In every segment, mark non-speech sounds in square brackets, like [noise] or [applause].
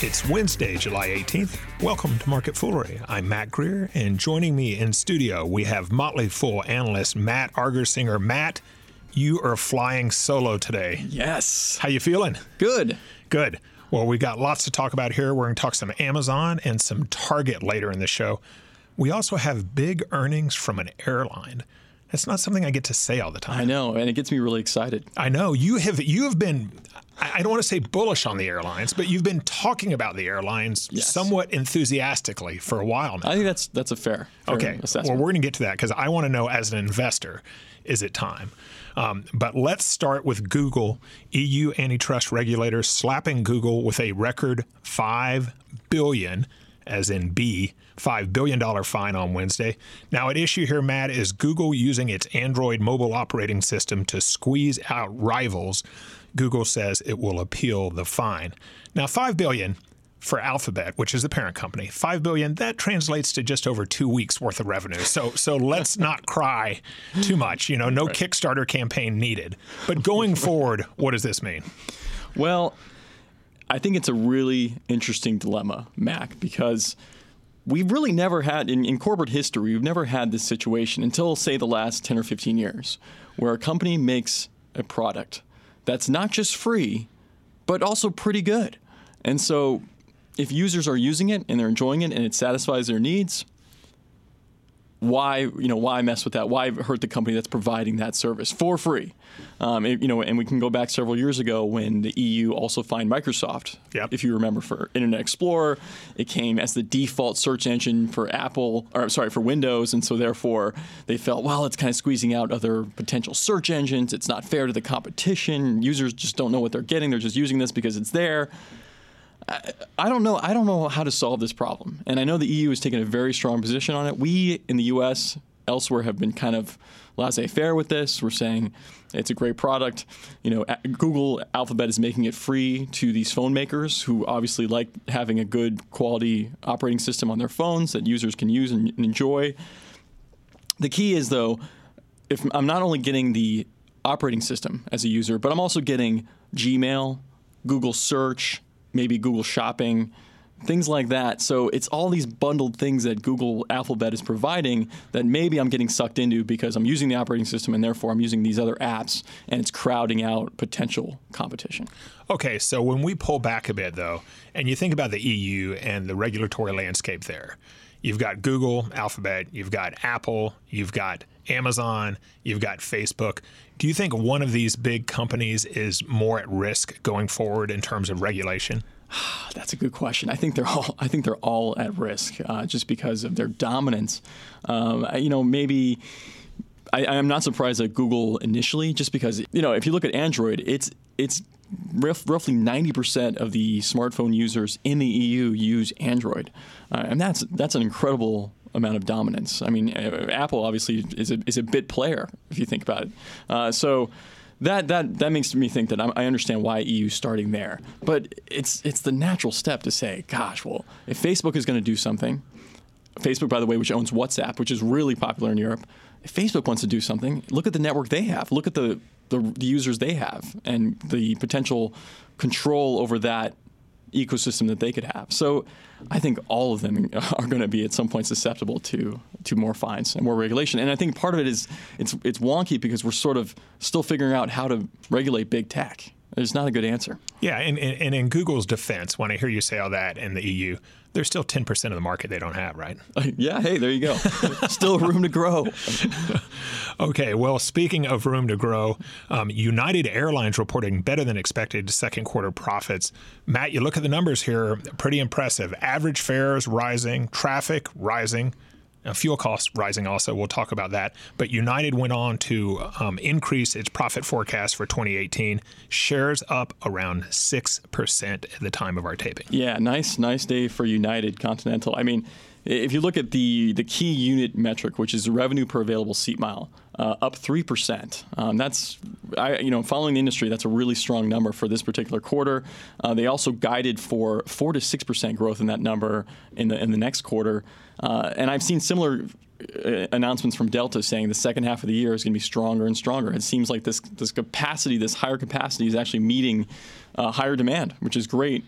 It's Wednesday, July 18th. Welcome to Market Foolery. I'm Mac Greer, and joining me in studio, we have Motley Fool analyst Matt Argersinger. Matt, you are flying solo today. Yes. How you feeling? Good. Good. Well, we got lots to talk about here. We're going to talk some Amazon and some Target later in the show. We also have big earnings from an airline. That's not something I get to say all the time. I know, and it gets me really excited. I know you have you have been I don't want to say bullish on the airlines, but you've been talking about the airlines yes. somewhat enthusiastically for a while now. I think that's that's a fair, fair okay. Assessment. Well, we're going to get to that because I want to know as an investor, is it time? Um, but let's start with Google. EU antitrust regulators slapping Google with a record five billion, as in B, $5 billion fine on Wednesday. Now, at issue here, Matt, is Google using its Android mobile operating system to squeeze out rivals. Google says it will appeal the fine. Now, 5 billion for Alphabet, which is the parent company, five billion. That translates to just over two weeks worth of revenue. So, so let's [laughs] not cry too much. You know, no right. Kickstarter campaign needed. But going [laughs] forward, what does this mean? Well, I think it's a really interesting dilemma, Mac, because we've really never had in, in corporate history we've never had this situation until say the last 10 or 15 years where a company makes a product that's not just free but also pretty good. And so if users are using it and they're enjoying it and it satisfies their needs why you know why mess with that? Why hurt the company that's providing that service for free? Um, it, you know, and we can go back several years ago when the EU also fined Microsoft. Yep. If you remember, for Internet Explorer, it came as the default search engine for Apple, or sorry, for Windows, and so therefore they felt, well, it's kind of squeezing out other potential search engines. It's not fair to the competition. Users just don't know what they're getting. They're just using this because it's there. I, don't know. I don't know how to solve this problem, and I know the EU has taken a very strong position on it. We in the U.S. elsewhere have been kind of laissez-faire with this. We're saying it's a great product. You know, Google Alphabet is making it free to these phone makers who obviously like having a good quality operating system on their phones that users can use and enjoy. The key is though, if I'm not only getting the operating system as a user, but I'm also getting Gmail, Google Search, maybe Google Shopping, things like that. So it's all these bundled things that Google Alphabet is providing that maybe I'm getting sucked into because I'm using the operating system and therefore I'm using these other apps and it's crowding out potential competition. Okay, so when we pull back a bit though, and you think about the EU and the regulatory landscape there, you've got Google, Alphabet, you've got Apple, you've got Amazon, you've got Facebook. Do you think one of these big companies is more at risk going forward in terms of regulation? [sighs] That's a good question. I think they're all. I think they're all at risk uh, just because of their dominance. Um, you know, maybe. I, am not surprised at Google initially, just because you know if you look at Android, it's it's roughly 90% of the smartphone users in the EU use Android, uh, and that's that's an incredible amount of dominance. I mean, uh, Apple obviously is a, is a bit player if you think about it. Uh, so that that that makes me think that i understand why EU starting there. But it's it's the natural step to say, gosh, well, if Facebook is going to do something, Facebook, by the way, which owns WhatsApp, which is really popular in Europe, if Facebook wants to do something, look at the network they have. Look at the the, the users they have and the potential control over that ecosystem that they could have. So I think all of them [laughs] are going to be at some point susceptible to to more fines and more regulation. And I think part of it is it's it's wonky because we're sort of still figuring out how to regulate big tech. There's not a good answer. Yeah, and, and in Google's defense, when I hear you say all that in the EU, there's still 10% of the market they don't have, right? Uh, [laughs] yeah, hey, there you go. [laughs] still room to grow. [laughs] okay, well, speaking of room to grow, um, United Airlines reporting better than expected second quarter profits. Matt, you look at the numbers here, pretty impressive. Average fares rising, traffic rising. Fuel costs rising also. We'll talk about that. But United went on to um, increase its profit forecast for 2018. Shares up around 6% at the time of our taping. Yeah, nice, nice day for United Continental. I mean, if you look at the, the key unit metric, which is revenue per available seat mile, uh, up three percent. Um, that's, I, you know, following the industry, that's a really strong number for this particular quarter. Uh, they also guided for four to six percent growth in that number in the in the next quarter. Uh, and I've seen similar uh, announcements from Delta saying the second half of the year is going to be stronger and stronger. It seems like this this capacity, this higher capacity, is actually meeting uh, higher demand, which is great.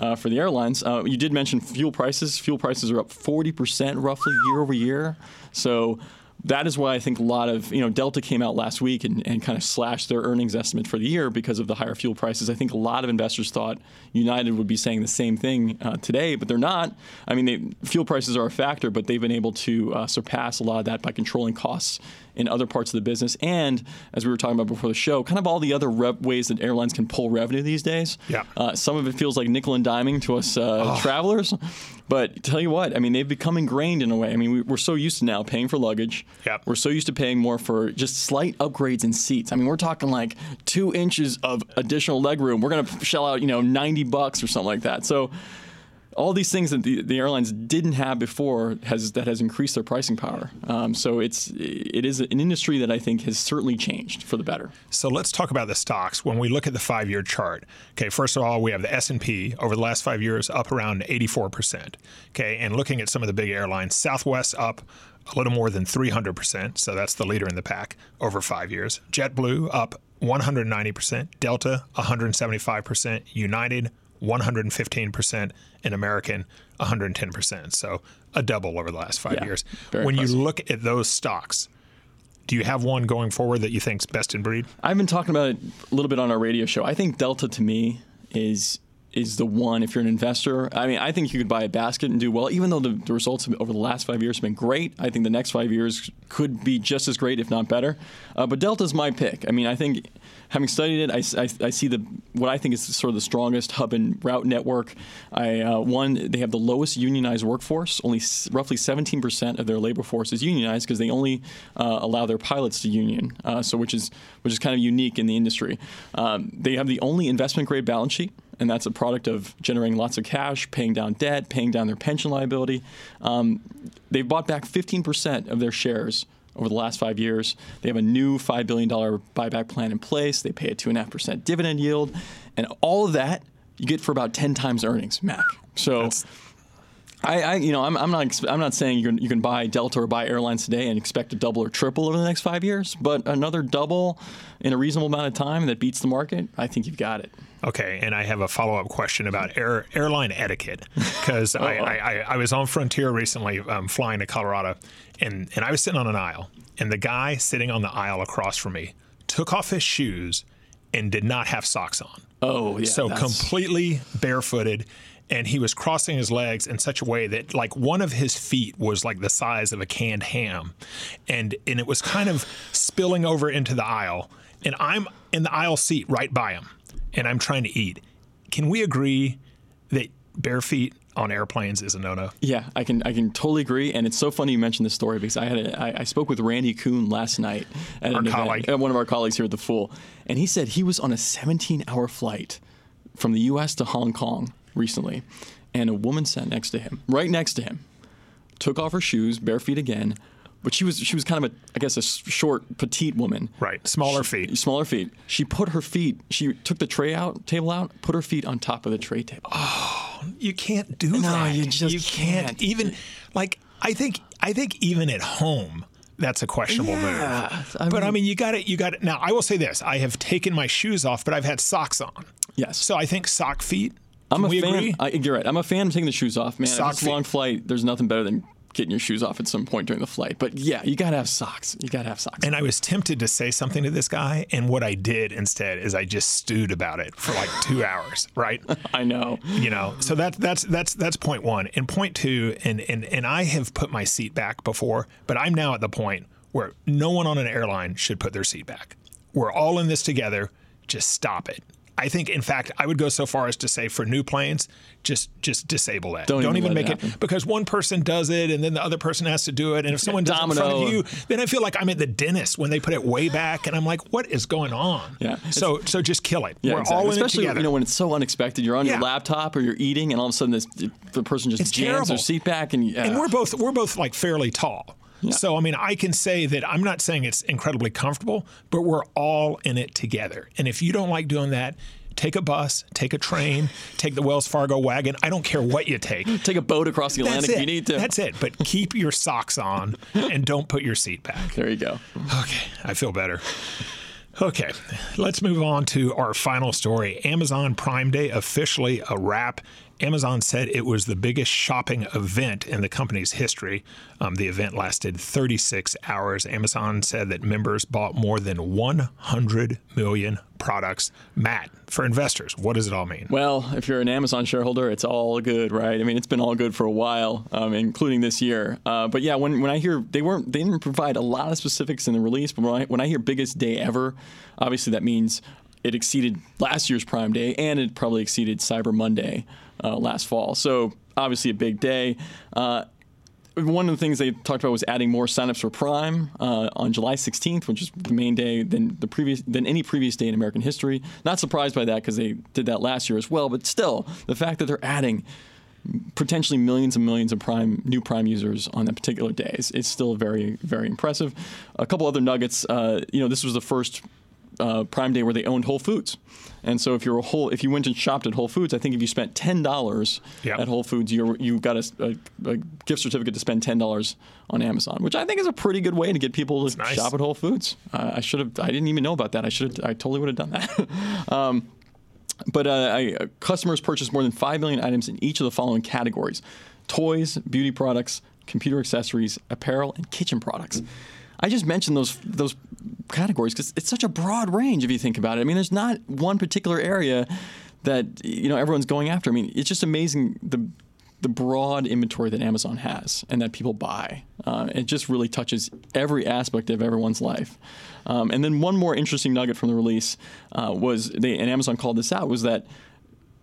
uh, for the airlines. Uh, you did mention fuel prices. Fuel prices are up 40% roughly year over year. So that is why I think a lot of, you know, Delta came out last week and, and kind of slashed their earnings estimate for the year because of the higher fuel prices. I think a lot of investors thought United would be saying the same thing uh, today, but they're not. I mean, they, fuel prices are a factor, but they've been able to uh, surpass a lot of that by controlling costs in other parts of the business. And as we were talking about before the show, kind of all the other rev- ways that airlines can pull revenue these days. Yeah. Uh, some of it feels like nickel and diming to us uh, oh. travelers. But tell you what, I mean, they've become ingrained in a way. I mean, we, are so used to now paying for luggage. Yep. We're so used to paying more for just slight upgrades in seats. I mean, we're talking like two inches of additional leg room. We're going to shell out, you know, 90 bucks or something like that. So all these things that the, the airlines didn't have before has that has increased their pricing power. Um, so it's it is an industry that I think has certainly changed for the better. So let's talk about the stocks. When we look at the five year chart, okay, first of all, we have the S and P over the last five years up around 84 percent. Okay, and looking at some of the big airlines, Southwest up a little more than 300 percent. So that's the leader in the pack over five years. JetBlue up 190 percent. Delta 175 percent. United 115%, and American 110%. So a double over the last five yeah, years. When impressive. you look at those stocks, do you have one going forward that you think's best in breed? I've been talking about it a little bit on our radio show. I think Delta to me is is the one if you're an investor. I mean, I think you could buy a basket and do well, even though the, the results over the last five years have been great. I think the next five years could be just as great, if not better. Uh, but Delta's my pick. I mean, I think having studied it, I, I, I, see the what I think is sort of the strongest hub and route network. I uh, one they have the lowest unionized workforce. Only s- roughly 17% of their labor force is unionized because they only uh, allow their pilots to union. Uh, so which is which is kind of unique in the industry. Um, they have the only investment grade balance sheet and that's a product of generating lots of cash, paying down debt, paying down their pension liability. Um, they've bought back 15% of their shares over the last five years. They have a new $5 billion buyback plan in place. They pay a 2.5% dividend yield. And all of that you get for about 10 times earnings, Mac. So. I, I, you know, I'm, I'm, not, I'm not saying you can, you can buy Delta or buy airlines today and expect to double or triple over the next five years, but another double in a reasonable amount of time that beats the market, I think you've got it. Okay, and I have a follow up question about air, airline etiquette because I, I, I, was on Frontier recently um, flying to Colorado, and, and I was sitting on an aisle, and the guy sitting on the aisle across from me took off his shoes and did not have socks on. Oh, yeah. So that's... completely barefooted. And he was crossing his legs in such a way that, like, one of his feet was like the size of a canned ham, and and it was kind of spilling over into the aisle. And I'm in the aisle seat right by him, and I'm trying to eat. Can we agree that bare feet on airplanes is a no-no. Yeah, I can I can totally agree, and it's so funny you mentioned this story because I had a, I, I spoke with Randy Kuhn last night at our colleague. Event, one of our colleagues here at the Fool, and he said he was on a 17-hour flight from the U.S. to Hong Kong recently, and a woman sat next to him, right next to him, took off her shoes, bare feet again, but she was she was kind of a I guess a short petite woman. Right, smaller she, feet. Smaller feet. She put her feet. She took the tray out table out, put her feet on top of the tray table. Oh, you can't do no, that. No, you just you can't. can't. Even like I think I think even at home that's a questionable yeah, move. I mean, but I mean, you got it. You got it. Now, I will say this: I have taken my shoes off, but I've had socks on. Yes. So I think sock feet. I'm a fan. I, you're right. I'm a fan of taking the shoes off, man. Sock if it's a long flight, there's nothing better than getting your shoes off at some point during the flight. But yeah, you got to have socks. You got to have socks. And I was tempted to say something to this guy. And what I did instead is I just stewed about it for like two hours, right? [laughs] I know. You know, so that, that's, that's, that's point one. And point two, and, and, and I have put my seat back before, but I'm now at the point where no one on an airline should put their seat back. We're all in this together. Just stop it. I think, in fact, I would go so far as to say for new planes, just just disable that. Don't, Don't even, even make it, it because one person does it and then the other person has to do it. And if someone does it in front of you, then I feel like I'm at the dentist when they put it way back, and I'm like, what is going on? Yeah. So so just kill it. Yeah, We're exactly. all in Especially, it together. you know when it's so unexpected. You're on yeah. your laptop or you're eating, and all of a sudden this the person just it's jams terrible. their seat back, and and we're both we're both like fairly tall. Yeah. So, I mean, I can say that I'm not saying it's incredibly comfortable, but we're all in it together. And if you don't like doing that, take a bus, take a train, [laughs] take the Wells Fargo wagon. I don't care what you take. [laughs] take a boat across the Atlantic if you need to. That's it. But [laughs] keep your socks on and don't put your seat back. There you go. Okay, I feel better. Okay, let's move on to our final story. Amazon Prime Day officially a wrap. Amazon said it was the biggest shopping event in the company's history. Um, the event lasted 36 hours. Amazon said that members bought more than 100 million products. Matt, for investors, what does it all mean? Well, if you're an Amazon shareholder, it's all good, right? I mean, it's been all good for a while, um, including this year. Uh, but yeah, when, when I hear they weren't, they didn't provide a lot of specifics in the release. But when I, when I hear biggest day ever, obviously that means it exceeded last year's Prime Day and it probably exceeded Cyber Monday uh, last fall. So obviously a big day. Uh, one of the things they talked about was adding more signups for Prime uh, on July 16th, which is the main day than the previous than any previous day in American history. Not surprised by that because they did that last year as well. But still, the fact that they're adding potentially millions and millions of Prime new Prime users on that particular day is, is still very very impressive. A couple other nuggets. Uh, you know, this was the first uh, Prime Day where they owned Whole Foods. And so if you're a whole, if you went and shopped at Whole Foods, I think if you spent ten dollars yep. at Whole Foods, you you got a, a, a, gift certificate to spend ten dollars on Amazon, which I think is a pretty good way to get people to shop at Whole Foods. Uh, I should have, I didn't even know about that. I should, have, I totally would have done that. [laughs] um, but uh, I, uh, customers purchased more than five million items in each of the following categories: toys, beauty products, computer accessories, apparel, and kitchen products. I just mentioned those those categories because it's such a broad range if you think about it. I mean, there's not one particular area that you know everyone's going after. I mean, it's just amazing the the broad inventory that Amazon has and that people buy. Uh, it just really touches every aspect of everyone's life. Um, and then one more interesting nugget from the release uh, was they and Amazon called this out was that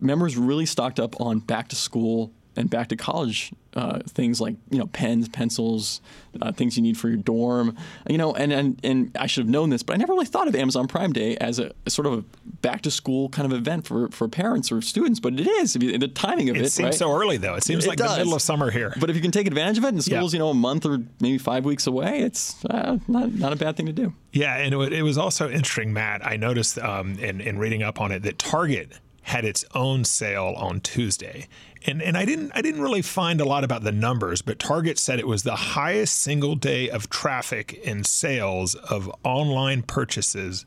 members really stocked up on back to school and back to college uh, things like you know pens, pencils, uh, things you need for your dorm. You know, and, and and I should have known this, but I never really thought of Amazon Prime Day as a, a sort of a back to school kind of event for, for parents or students. But it is the timing of it. It seems right? so early though. It seems it like does. the middle of summer here. But if you can take advantage of it, and school's yeah. you know a month or maybe five weeks away, it's uh, not not a bad thing to do. Yeah, and it, it was also interesting, Matt. I noticed um, in in reading up on it that Target had its own sale on Tuesday. And and I didn't I didn't really find a lot about the numbers, but Target said it was the highest single day of traffic and sales of online purchases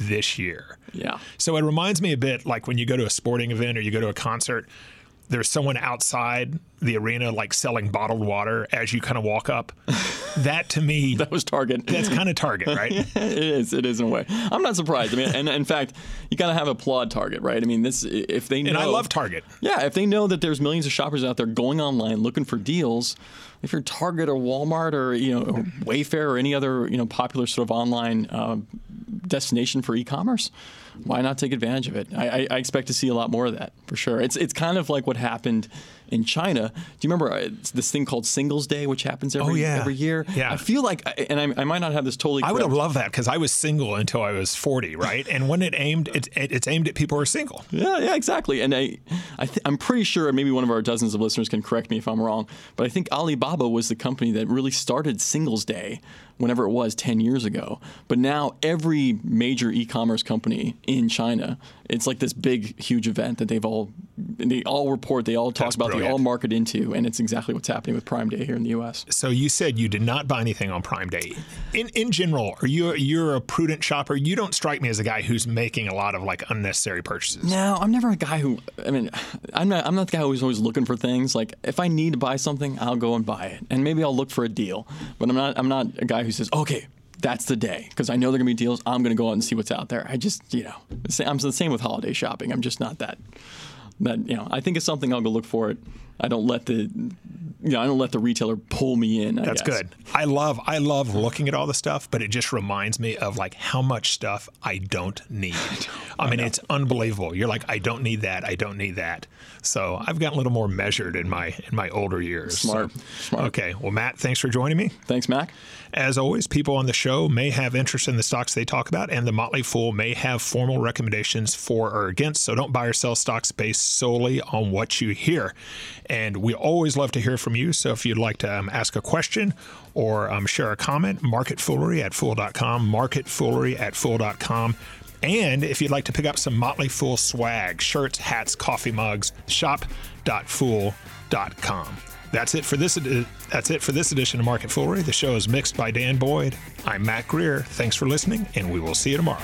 this year. Yeah. So it reminds me a bit like when you go to a sporting event or you go to a concert there's someone outside the arena like selling bottled water as you kind of walk up. [laughs] that to me, that was Target. That's kind of Target, right? [laughs] it is. It is in a way. I'm not surprised. I mean, and in fact, you gotta have applaud Target, right? I mean, this if they know. And I love Target. Yeah, if they know that there's millions of shoppers out there going online looking for deals, if you're Target or Walmart or you know Wayfair or any other you know popular sort of online uh, destination for e-commerce, why not take advantage of it? I, I, expect to see a lot more of that for sure. It's it's kind of like what happened in China. Do you remember uh, this thing called Singles Day, which happens every oh, yeah. every year? Yeah. I feel like, and I, I might not have this totally. Correct. I would have loved that because I was single until I was forty, right? and when it aimed, it, it, it's aimed at people who are single. Yeah, yeah, exactly. And I, I th- I'm pretty sure maybe one of our dozens of listeners can correct me if I'm wrong, but I think Alibaba was the company that really started Singles Day whenever it was 10 years ago. But now every major e-commerce company in China, it's like this big, huge event that they've all they all report, they all talk That's about. They all market into, and it's exactly what's happening with Prime Day here in the U.S. So you said you did not buy anything on Prime Day. In in general, are you you're a prudent shopper? You don't strike me as a guy who's making a lot of like unnecessary purchases. No, I'm never a guy who. I mean, I'm not. I'm not the guy who's always looking for things. Like if I need to buy something, I'll go and buy it, and maybe I'll look for a deal. But I'm not. I'm not a guy who says, okay, that's the day because I know there are gonna be deals. I'm gonna go out and see what's out there. I just, you know, I'm the same with holiday shopping. I'm just not that. That you know, I think it's something I'll go look for it. I don't let the you know, I don't let the retailer pull me in. I That's guess. good. I love I love looking at all the stuff, but it just reminds me of like how much stuff I don't need. [laughs] I, I mean, it's unbelievable. You're like, I don't need that. I don't need that. So I've gotten a little more measured in my in my older years. Smart. So, Smart. Okay. Well, Matt, thanks for joining me. Thanks, Mac. As always, people on the show may have interest in the stocks they talk about, and the Motley Fool may have formal recommendations for or against. So don't buy or sell stocks based solely on what you hear. And we always love to hear from you. So if you'd like to um, ask a question or um, share a comment, marketfoolery at fool.com, marketfoolery at fool.com. And if you'd like to pick up some Motley Fool swag, shirts, hats, coffee mugs, shop.fool.com. That's it for this. That's it for this edition of Market Foolery. The show is mixed by Dan Boyd. I'm Mac Greer. Thanks for listening, and we will see you tomorrow.